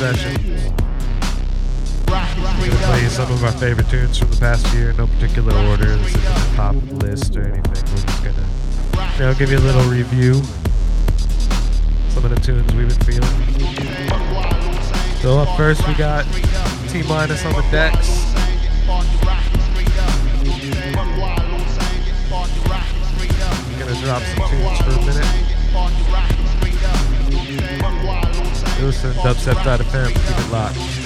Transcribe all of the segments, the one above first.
Supernova Smoke Session. Gonna play you some of our favorite tunes from the past year no particular order. This isn't a top list or anything. We're just gonna, you know, give you a little review. Some of the tunes we've been feeling. So up first we got T minus on the decks. Gonna drop some tunes for a minute. You're listening to dubstep.fm. Keep it locked.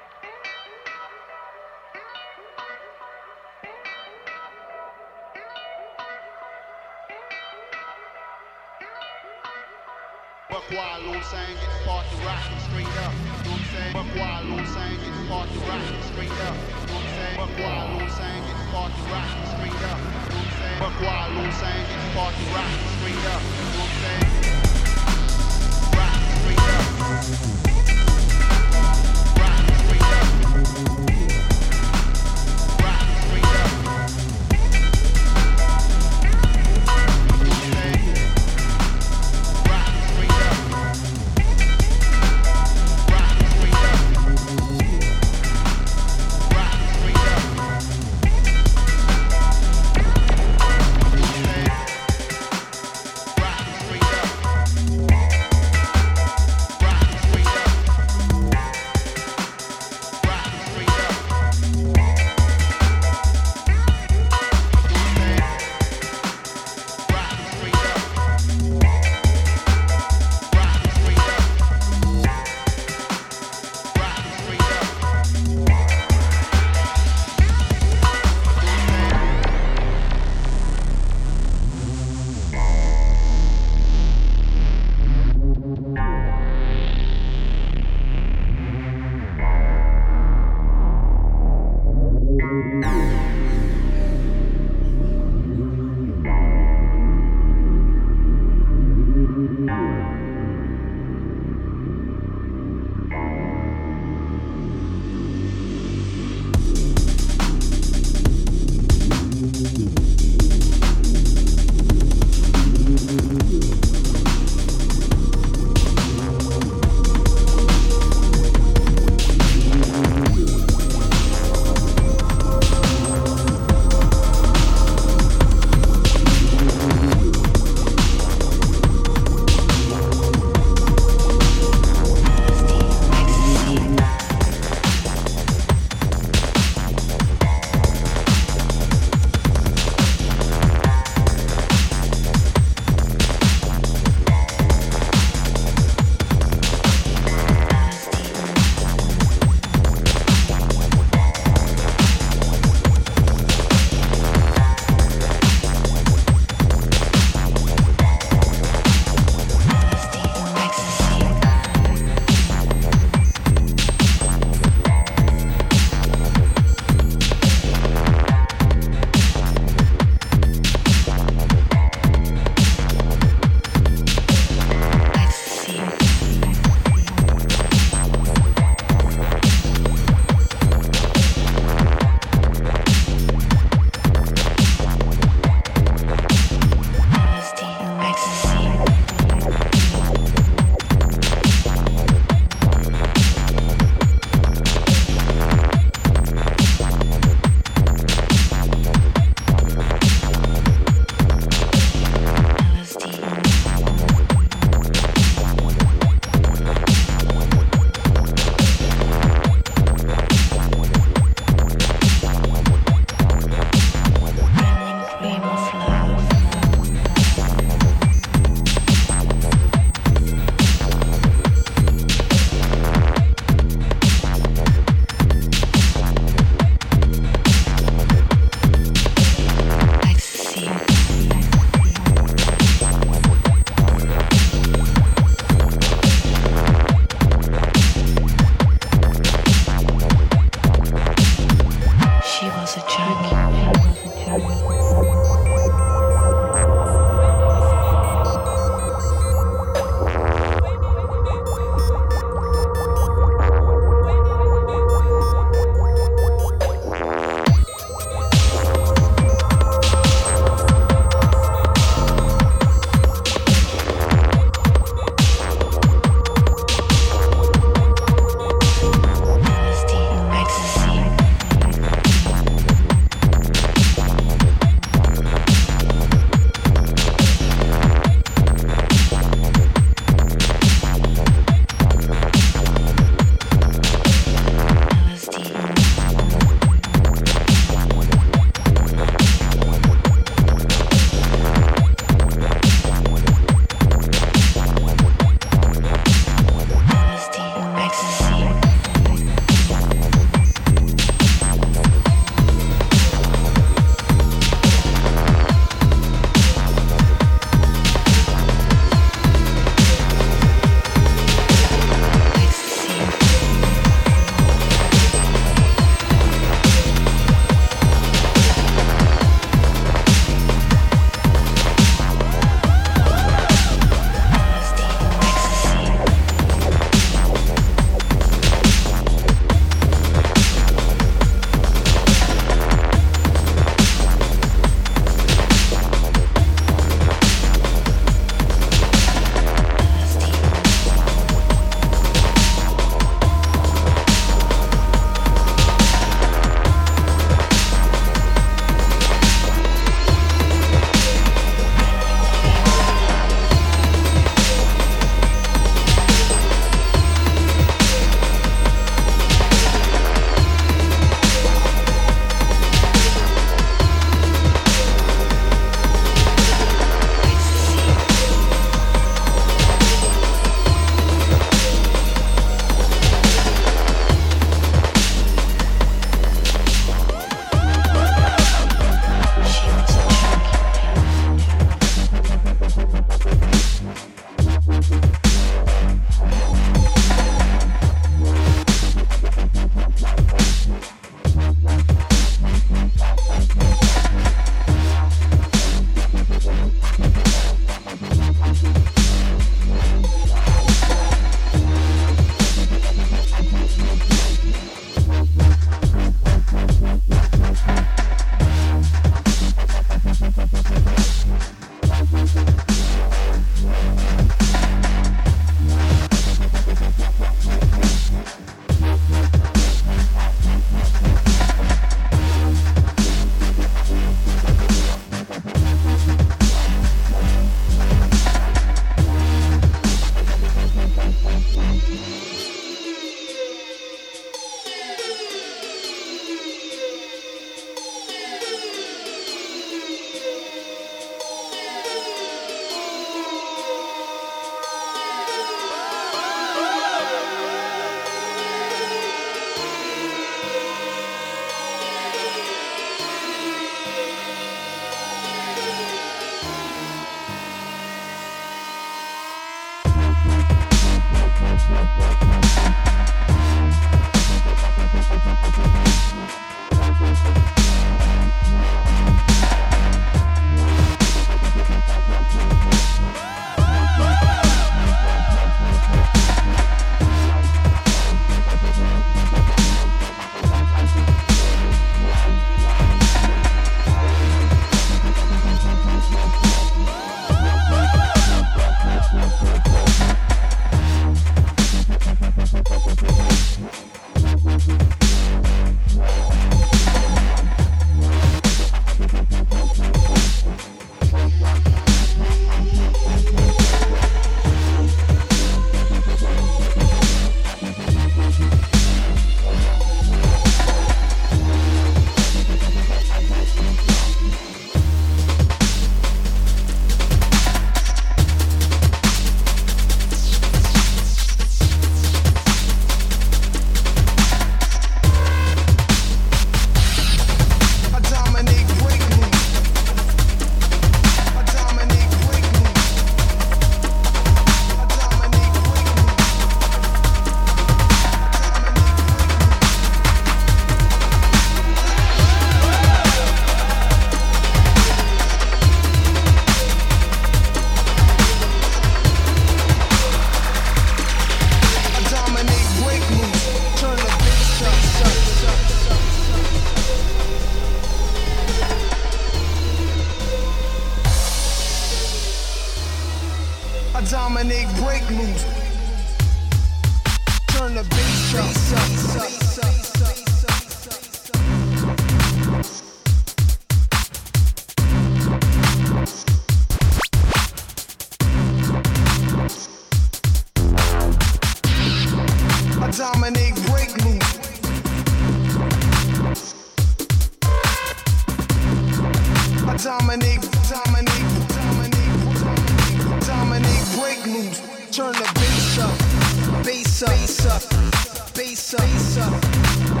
turn the bass up, bass up, bass up, bass up. Bass up.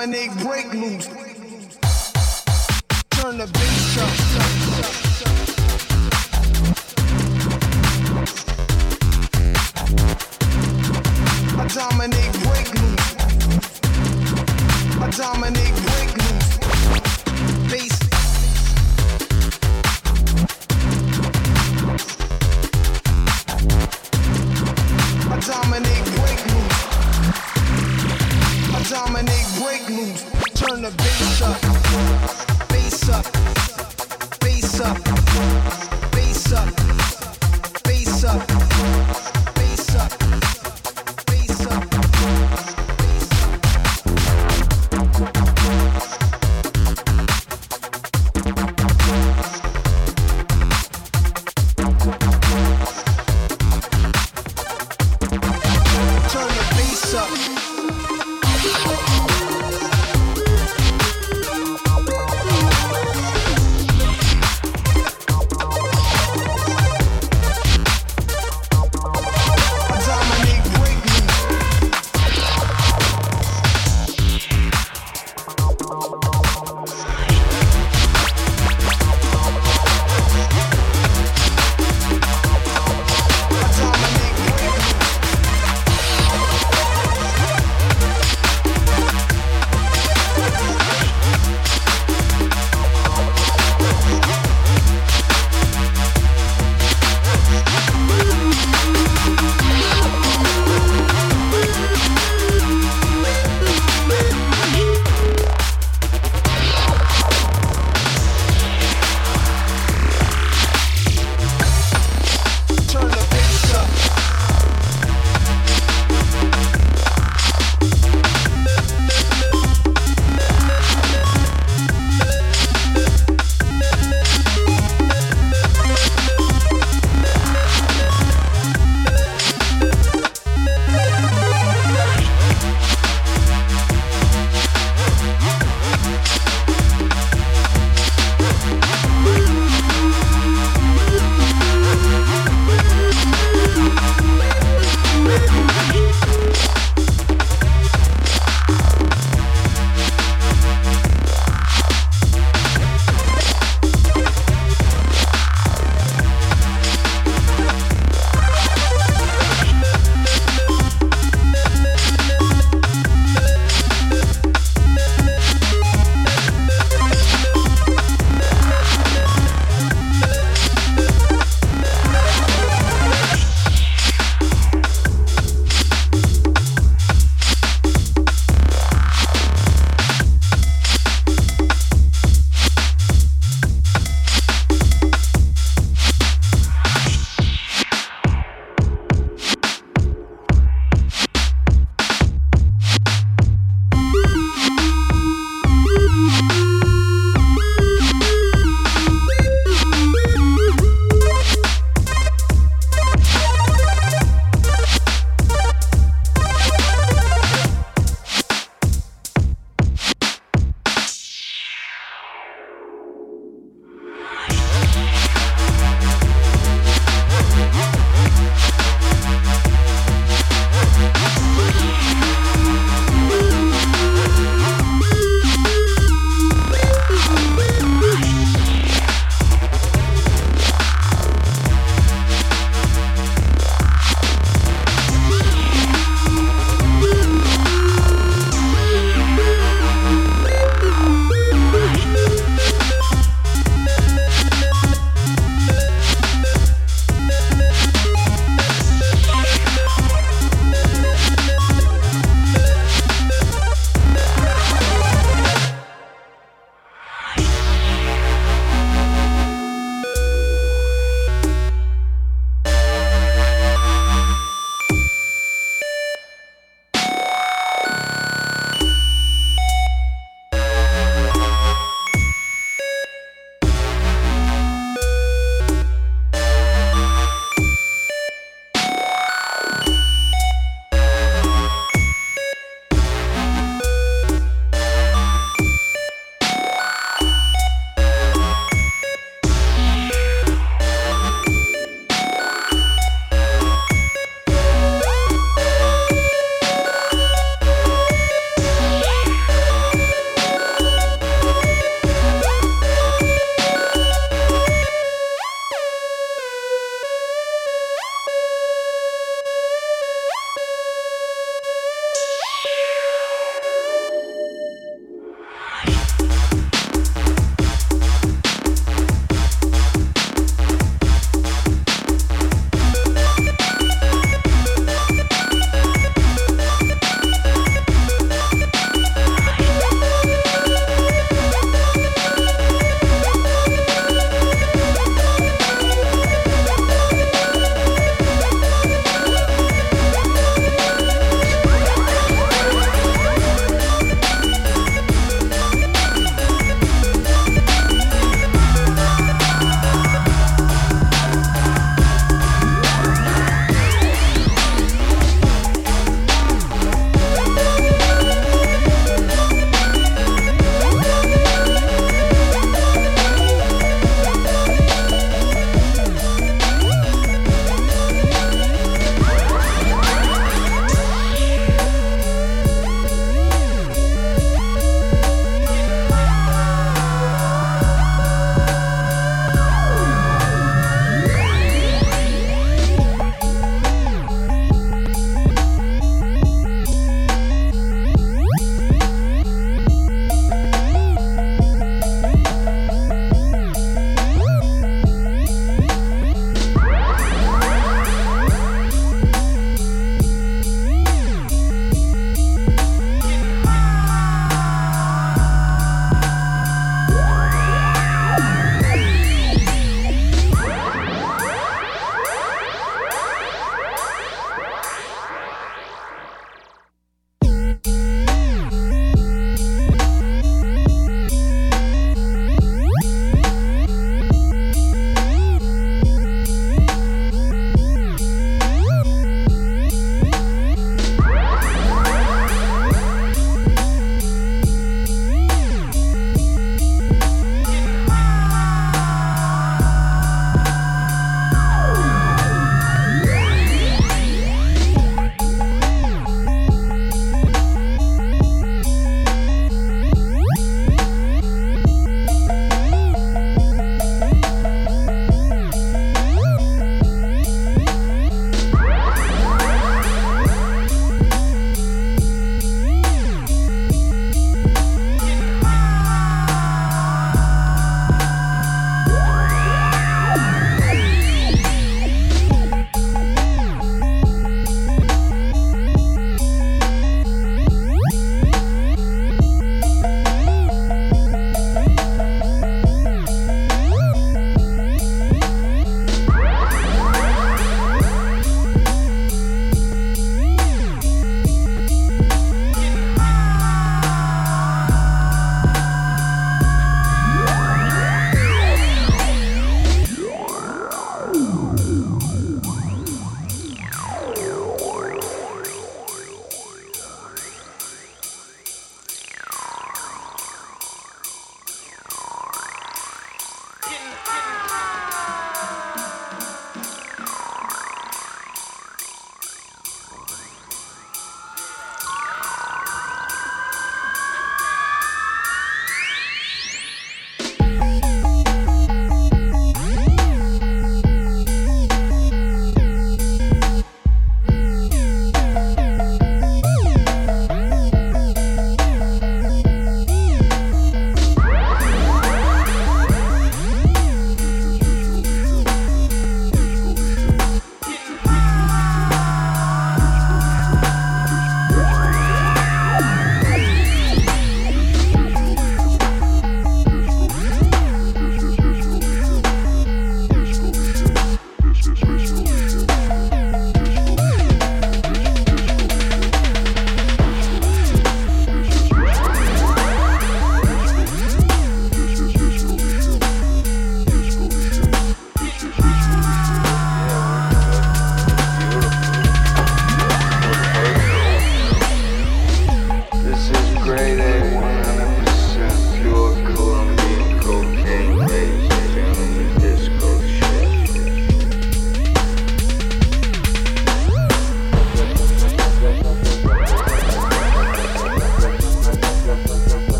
Dominic break loose.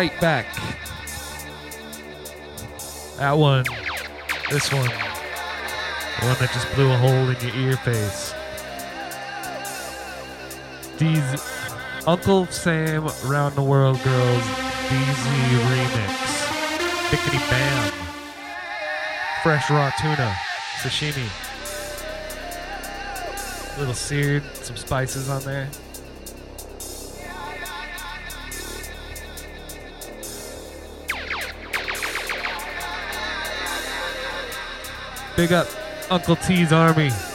Straight back. That one. This one. The one that just blew a hole in your ear face. These Uncle Sam Round the World Girls DZ remix. Bickety Bam. Fresh raw tuna. Sashimi. A little seared, some spices on there. Big up Uncle T's Army.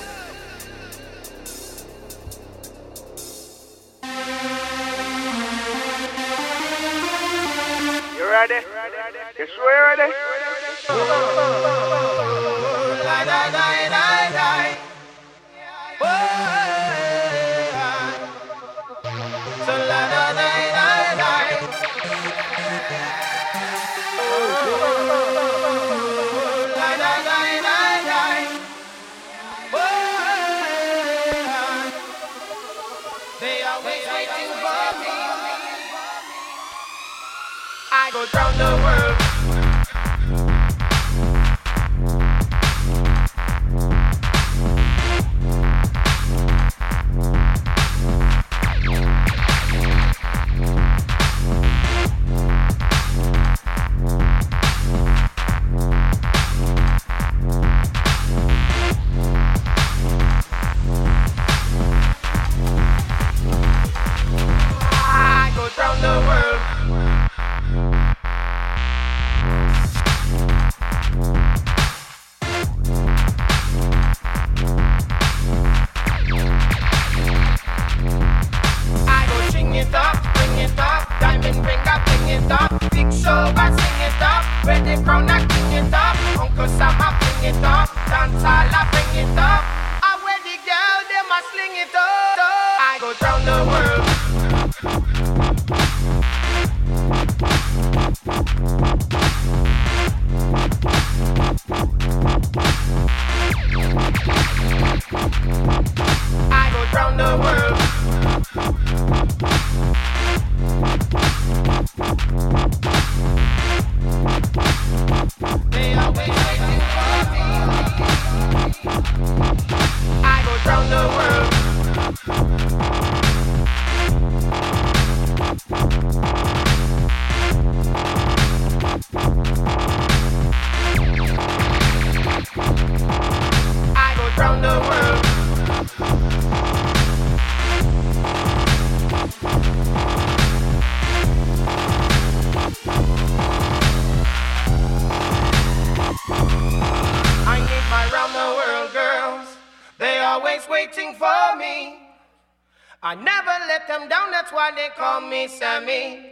They call me Sammy.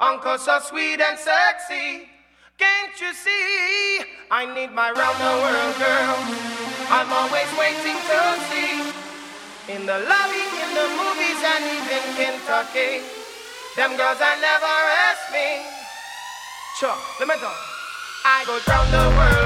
Uncle so sweet and sexy. Can't you see? I need my round the world girl. I'm always waiting to see. In the lobby, in the movies, and even Kentucky. Them girls that never ask me. Sure, let me. I round. I go round the world.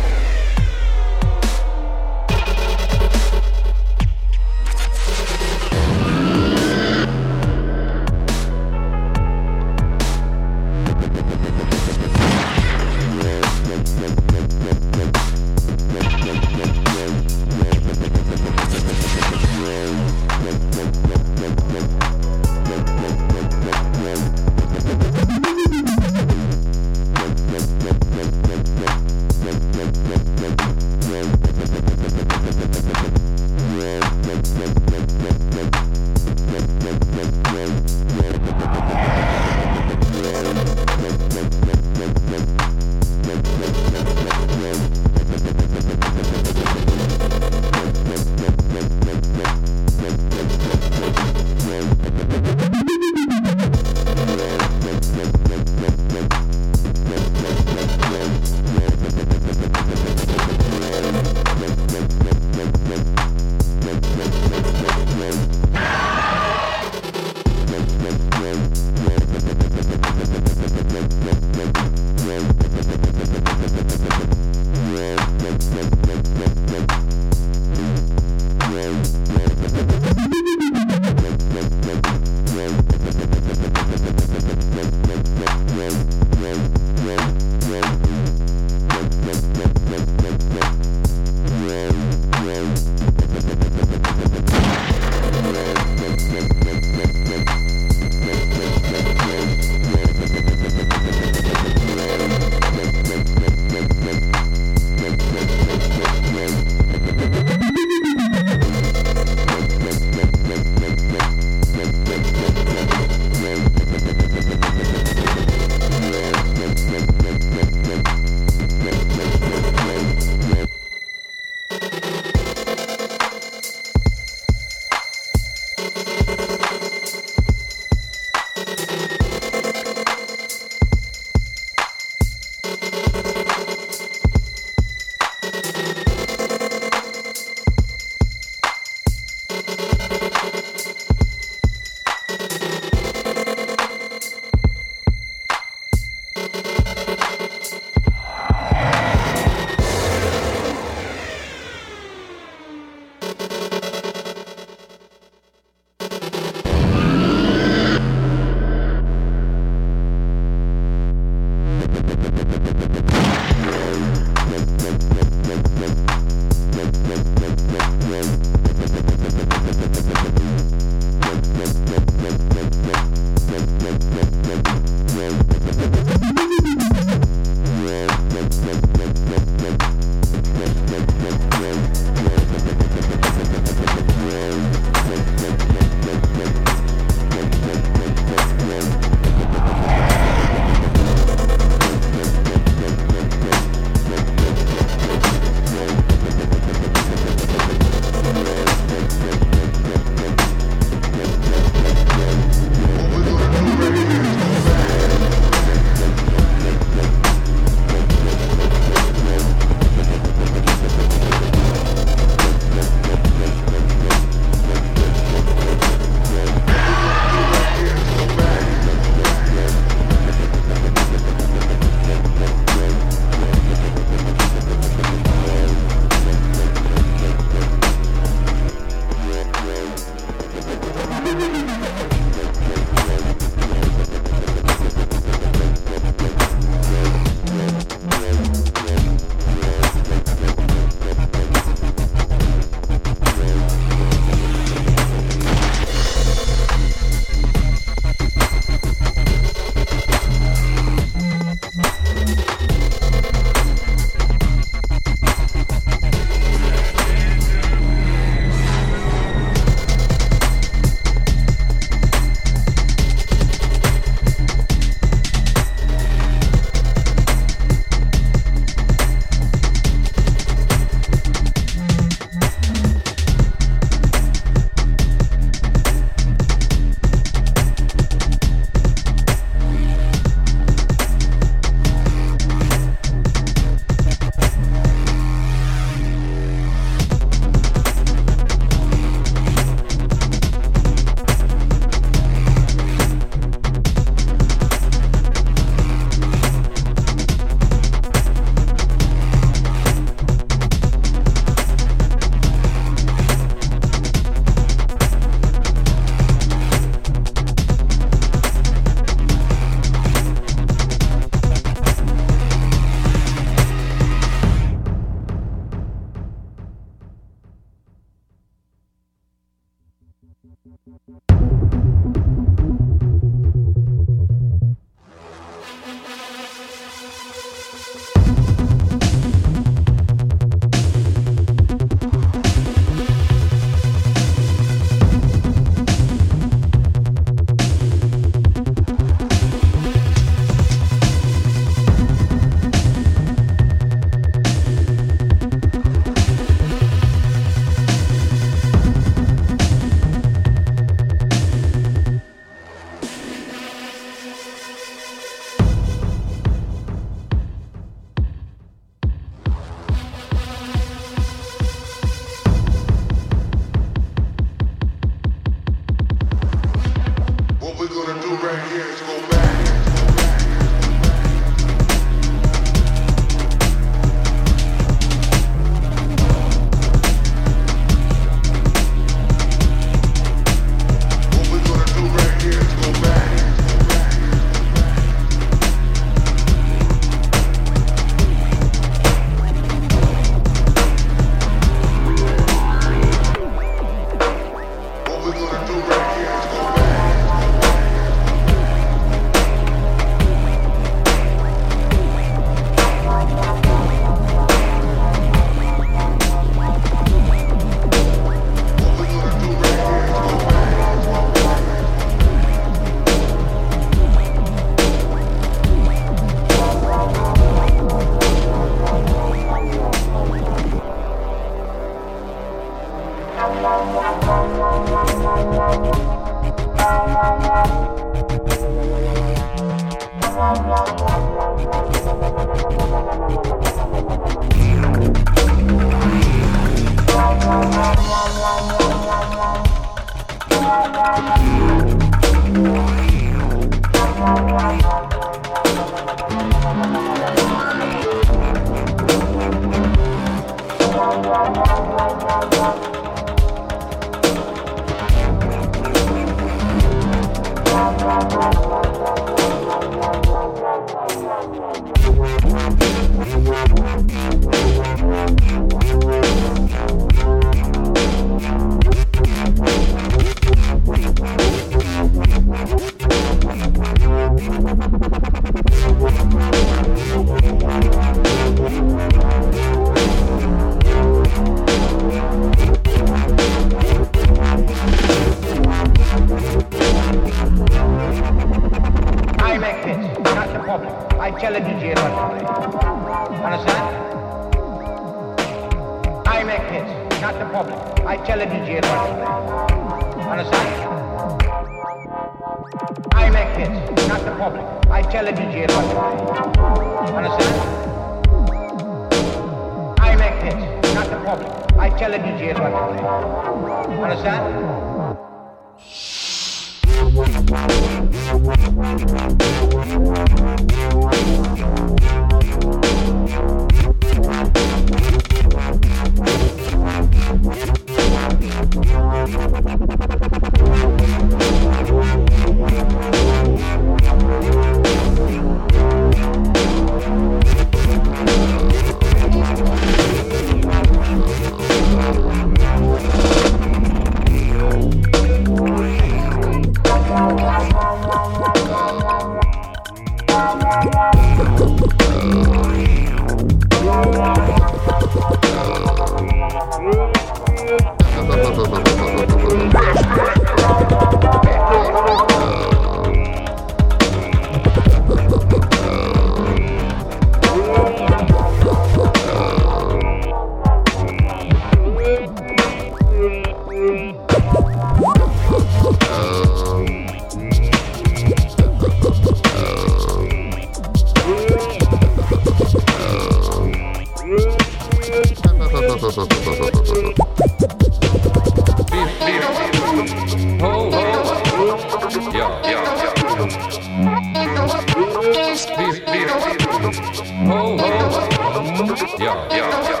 My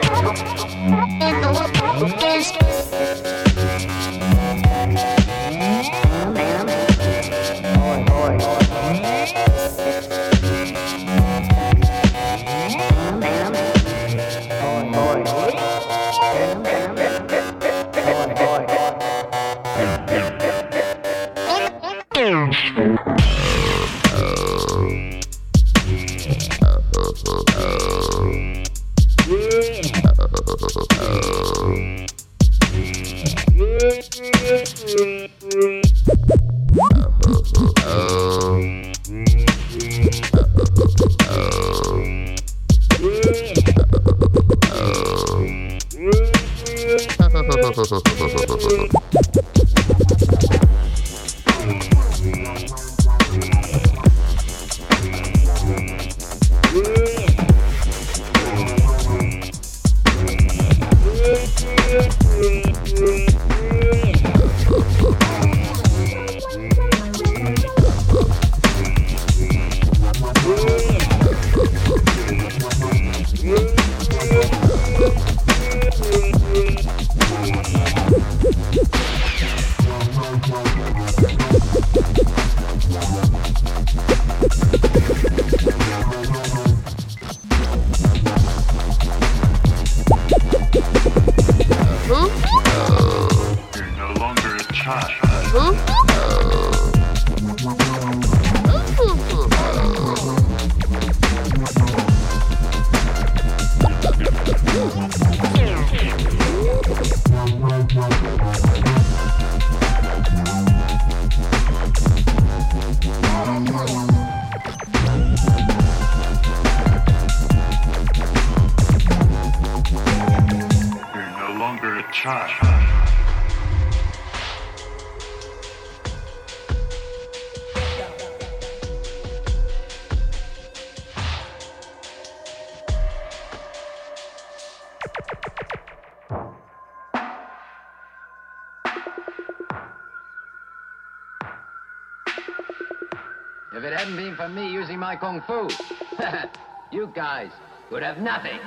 kung fu. you guys would have nothing.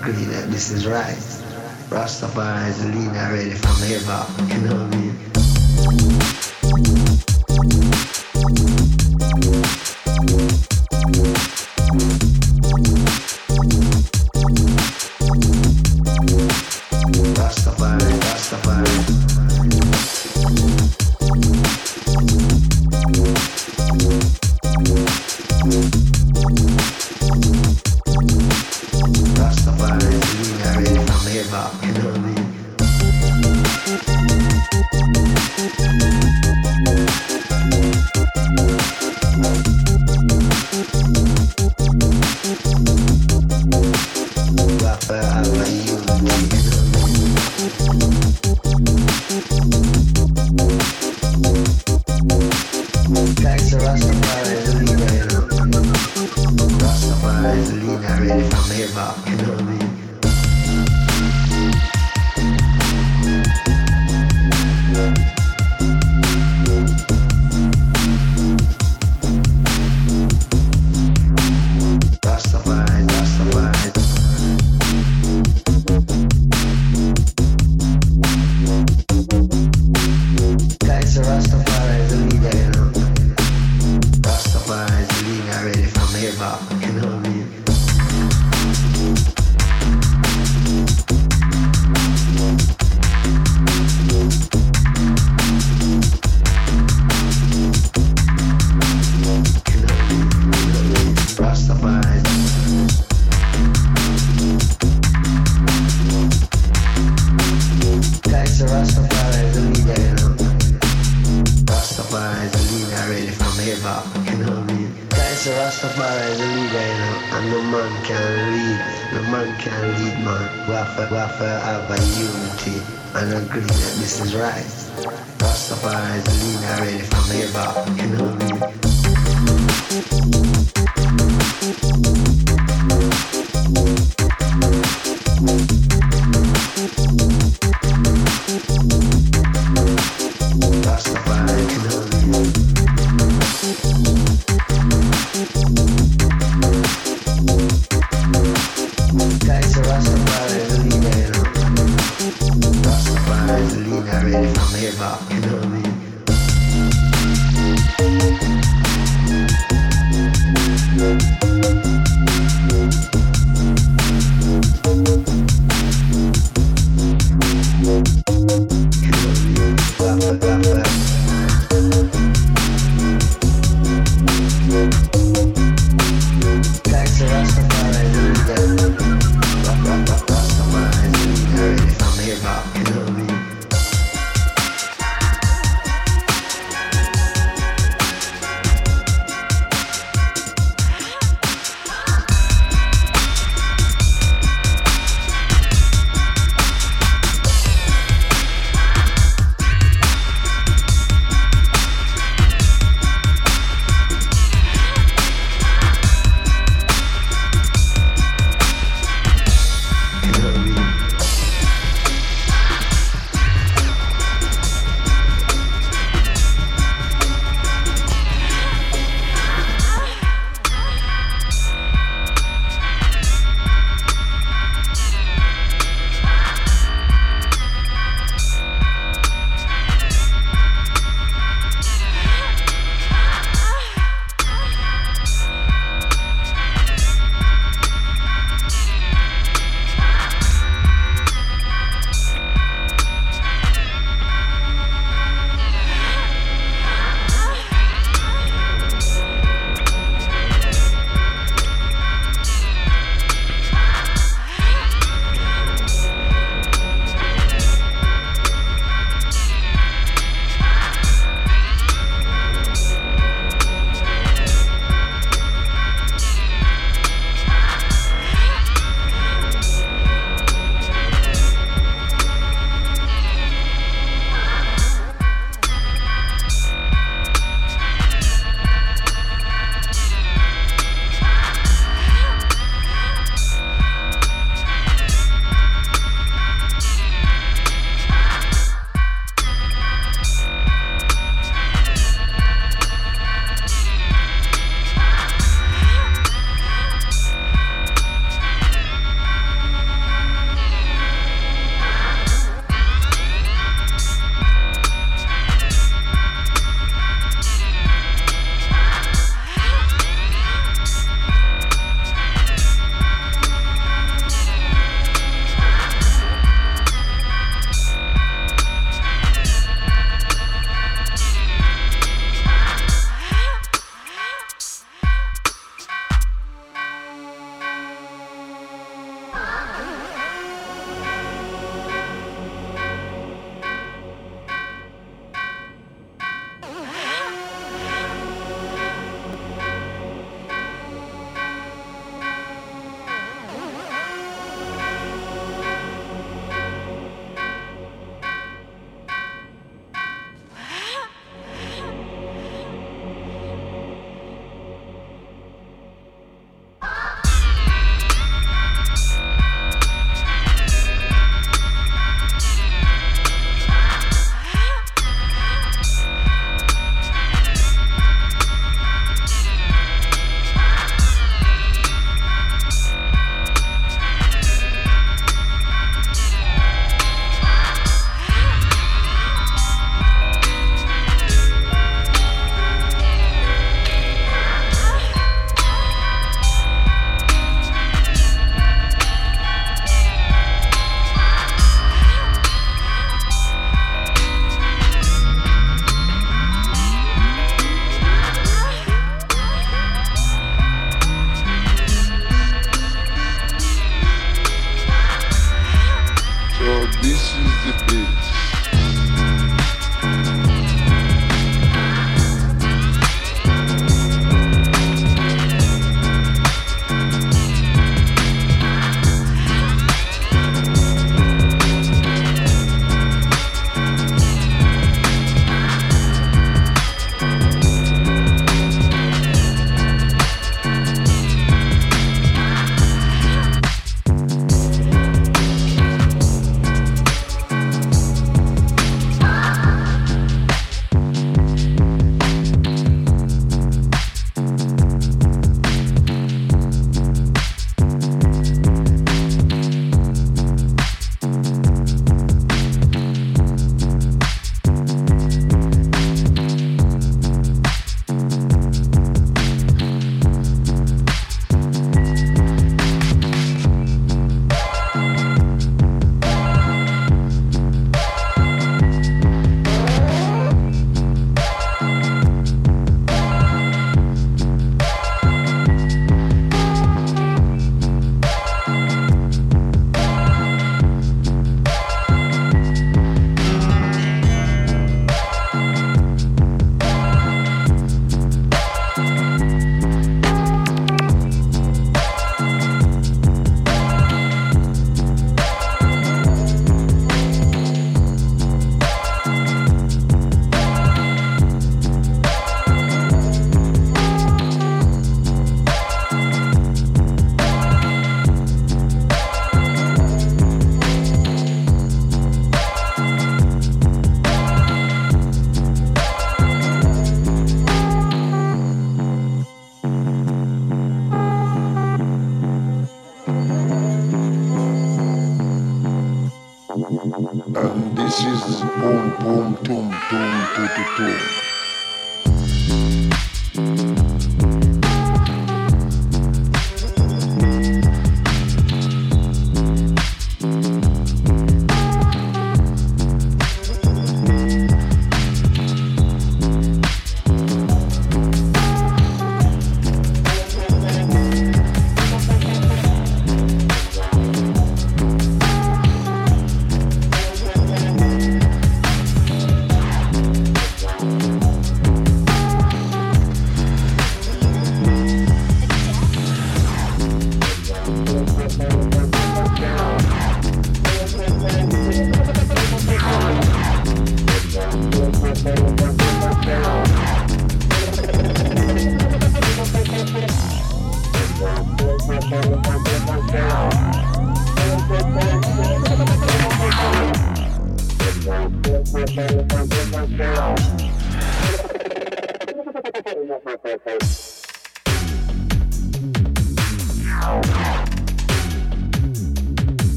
Agree that this is right. Rastafari is the leader ready from hip hop, you know what I mean?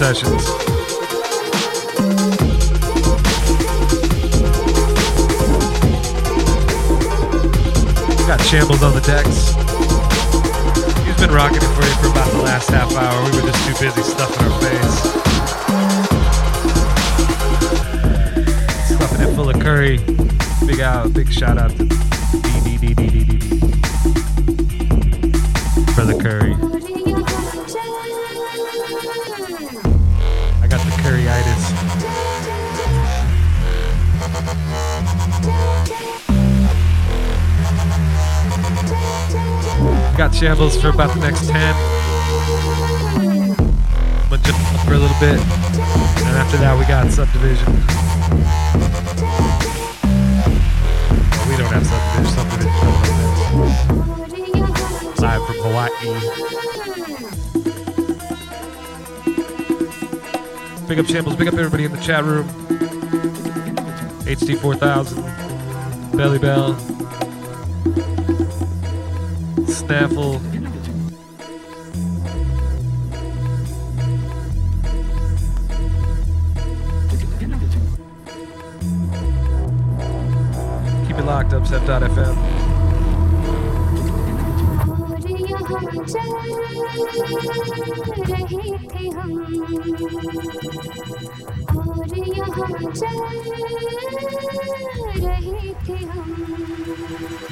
sessions. 1000. Belly Bell. Snaffle. Keep it locked up, Sep.fm. और यहाँ चल रहे थे हम।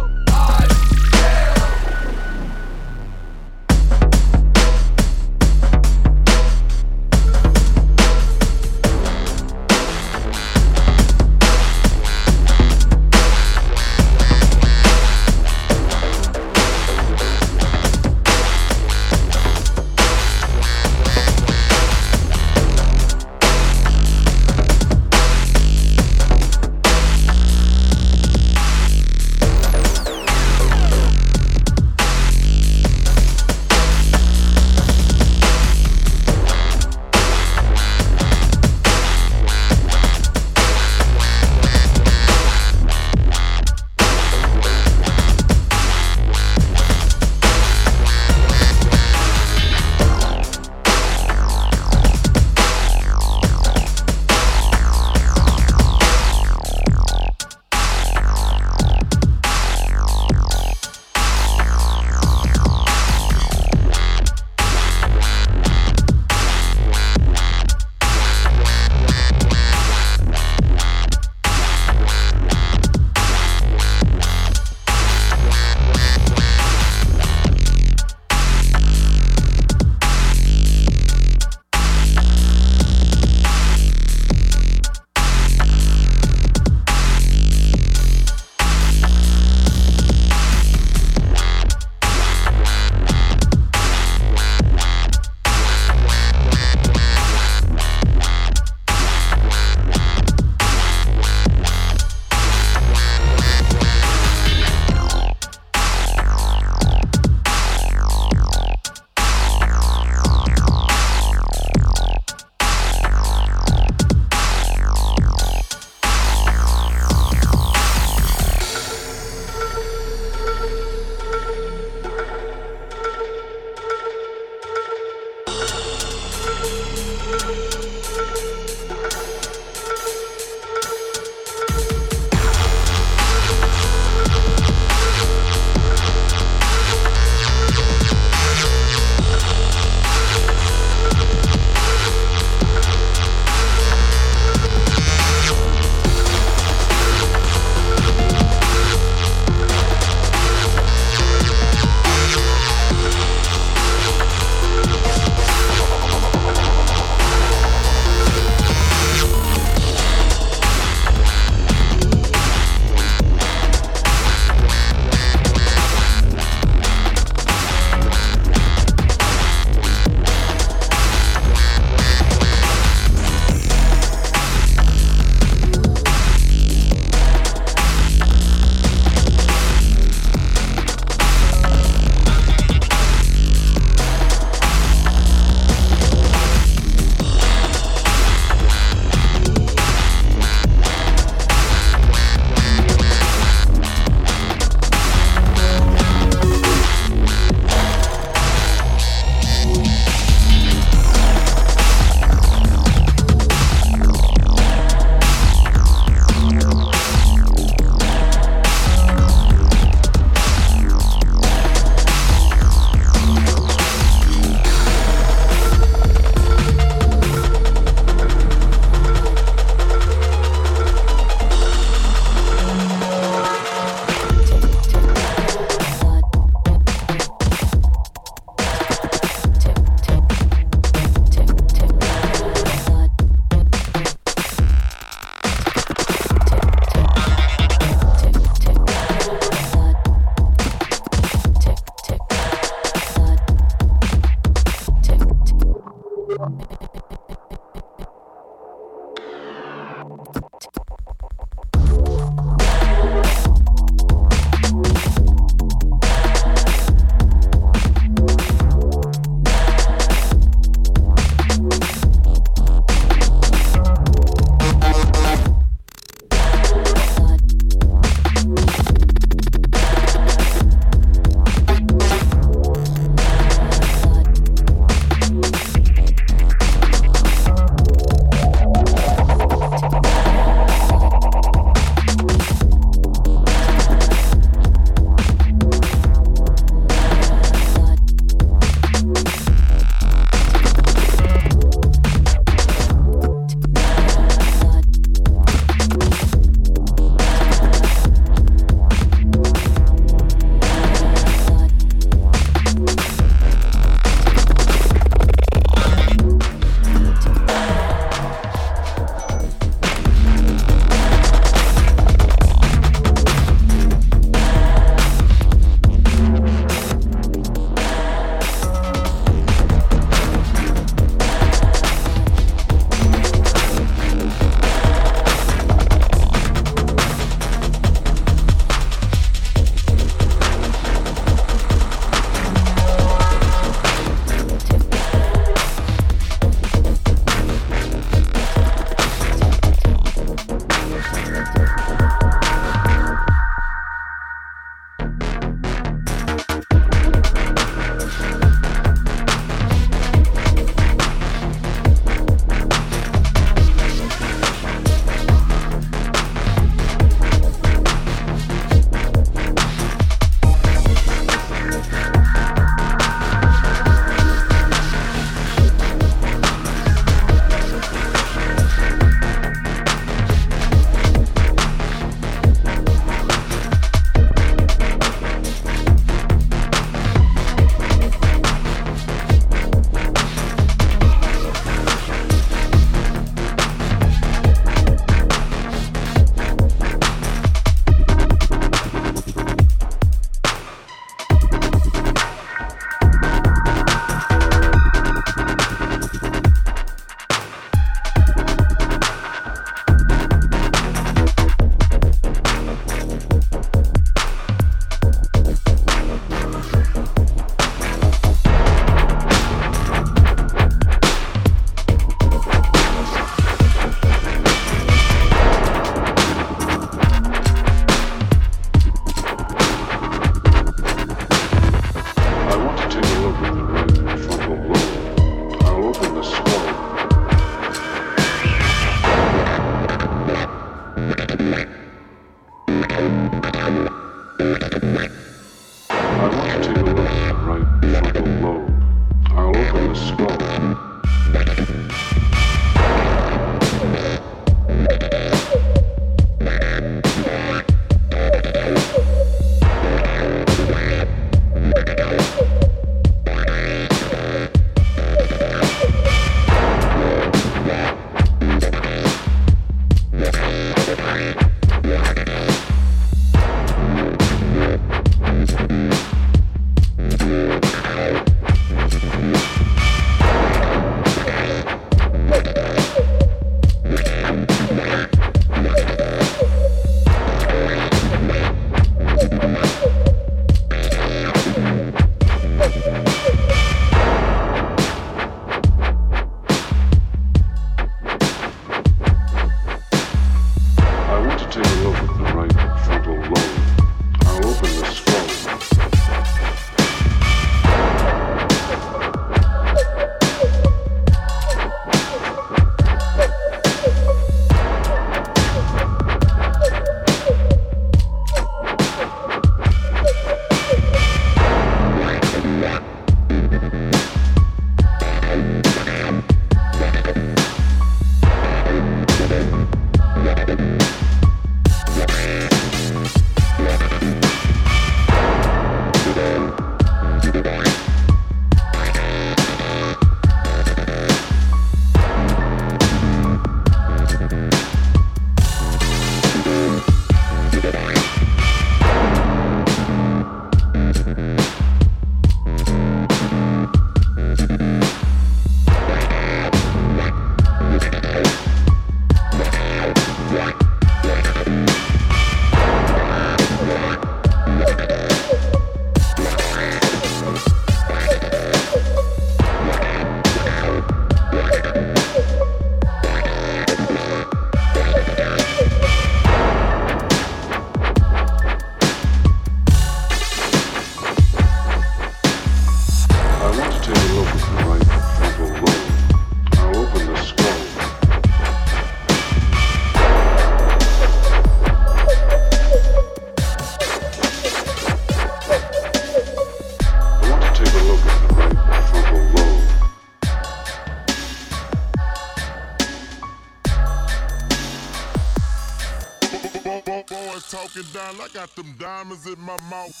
walking down, I got them diamonds in my mouth.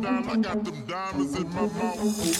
I got them diamonds in my mouth.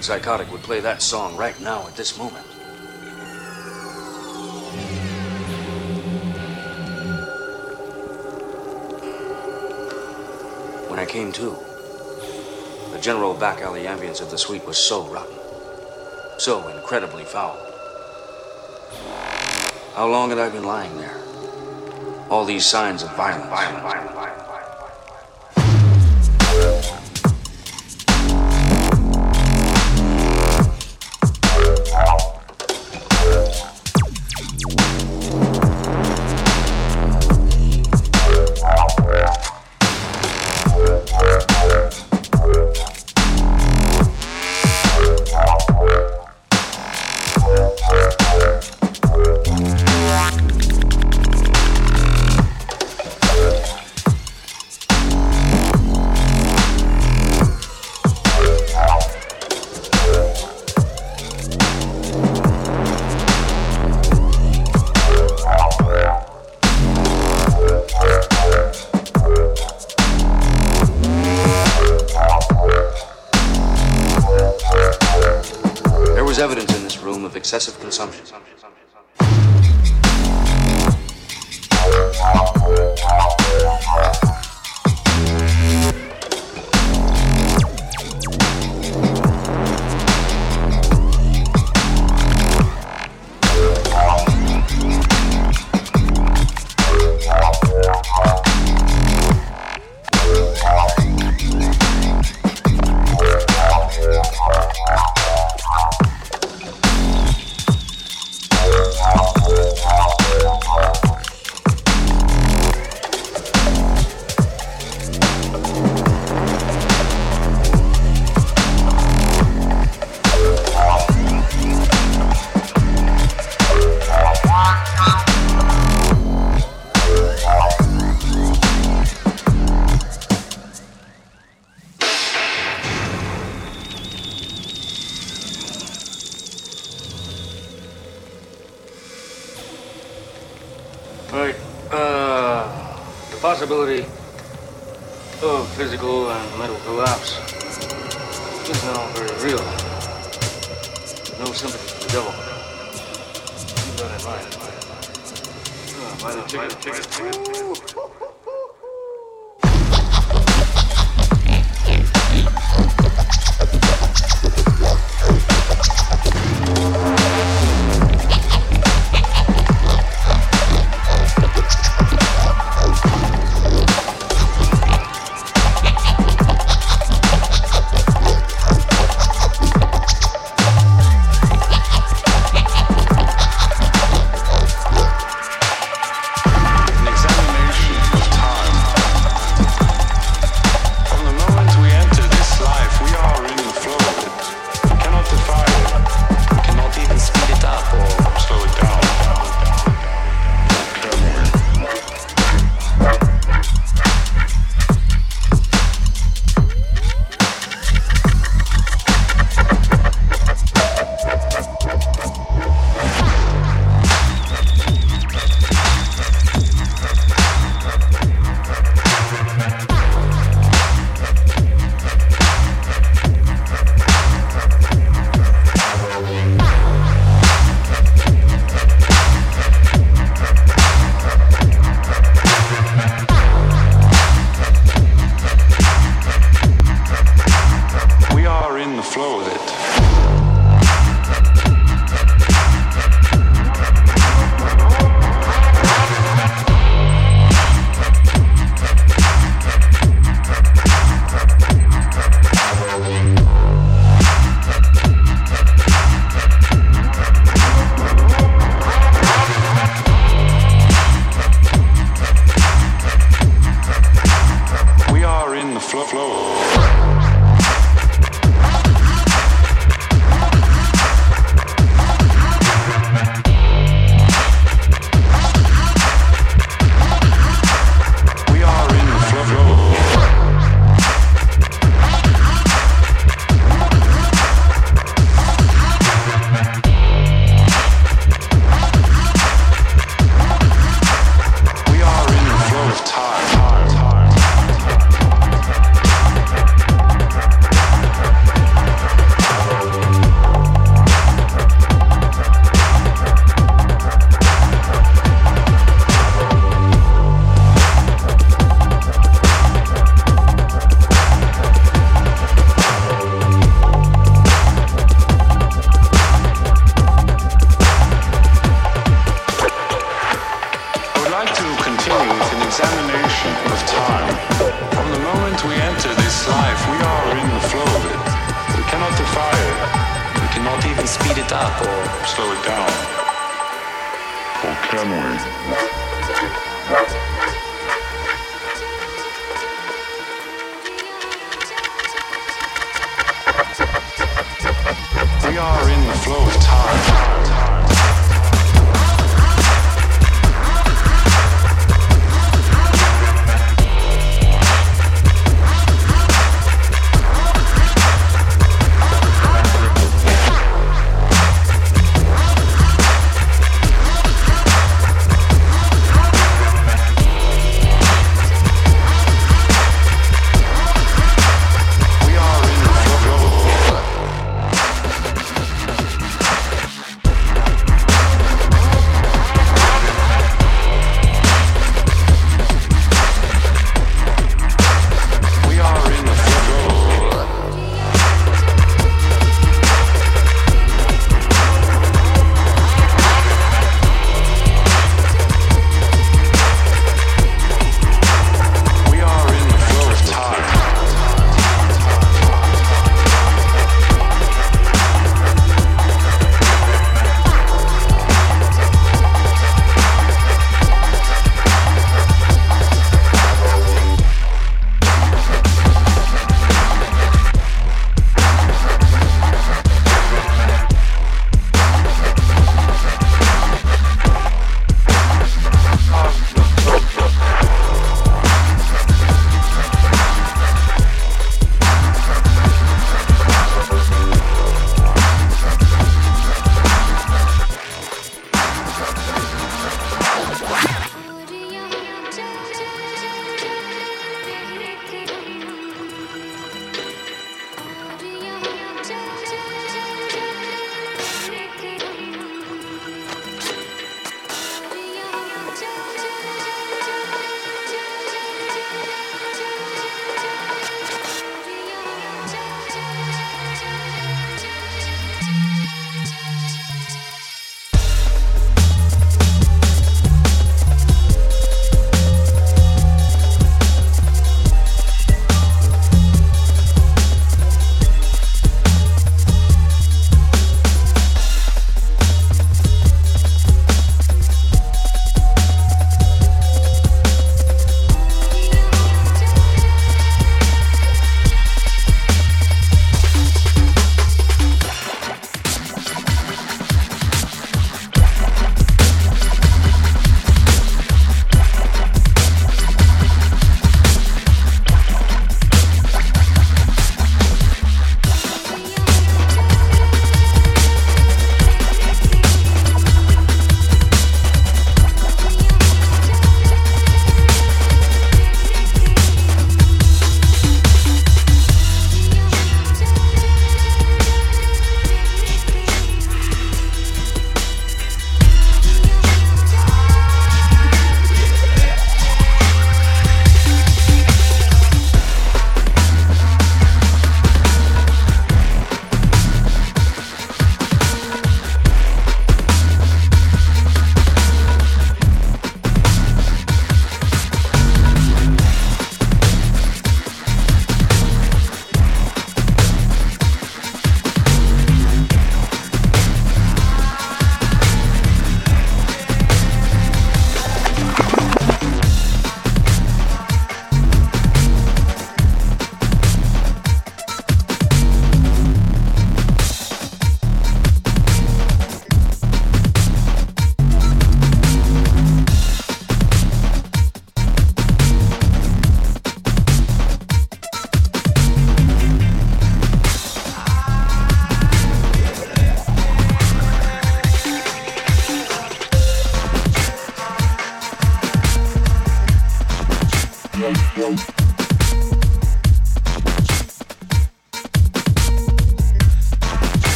Rat psychotic would play that song right now at this moment? When I came to, the general back alley ambience of the suite was so rotten, so incredibly foul. How long had I been lying there? All these signs of violence. violence, violence, violence.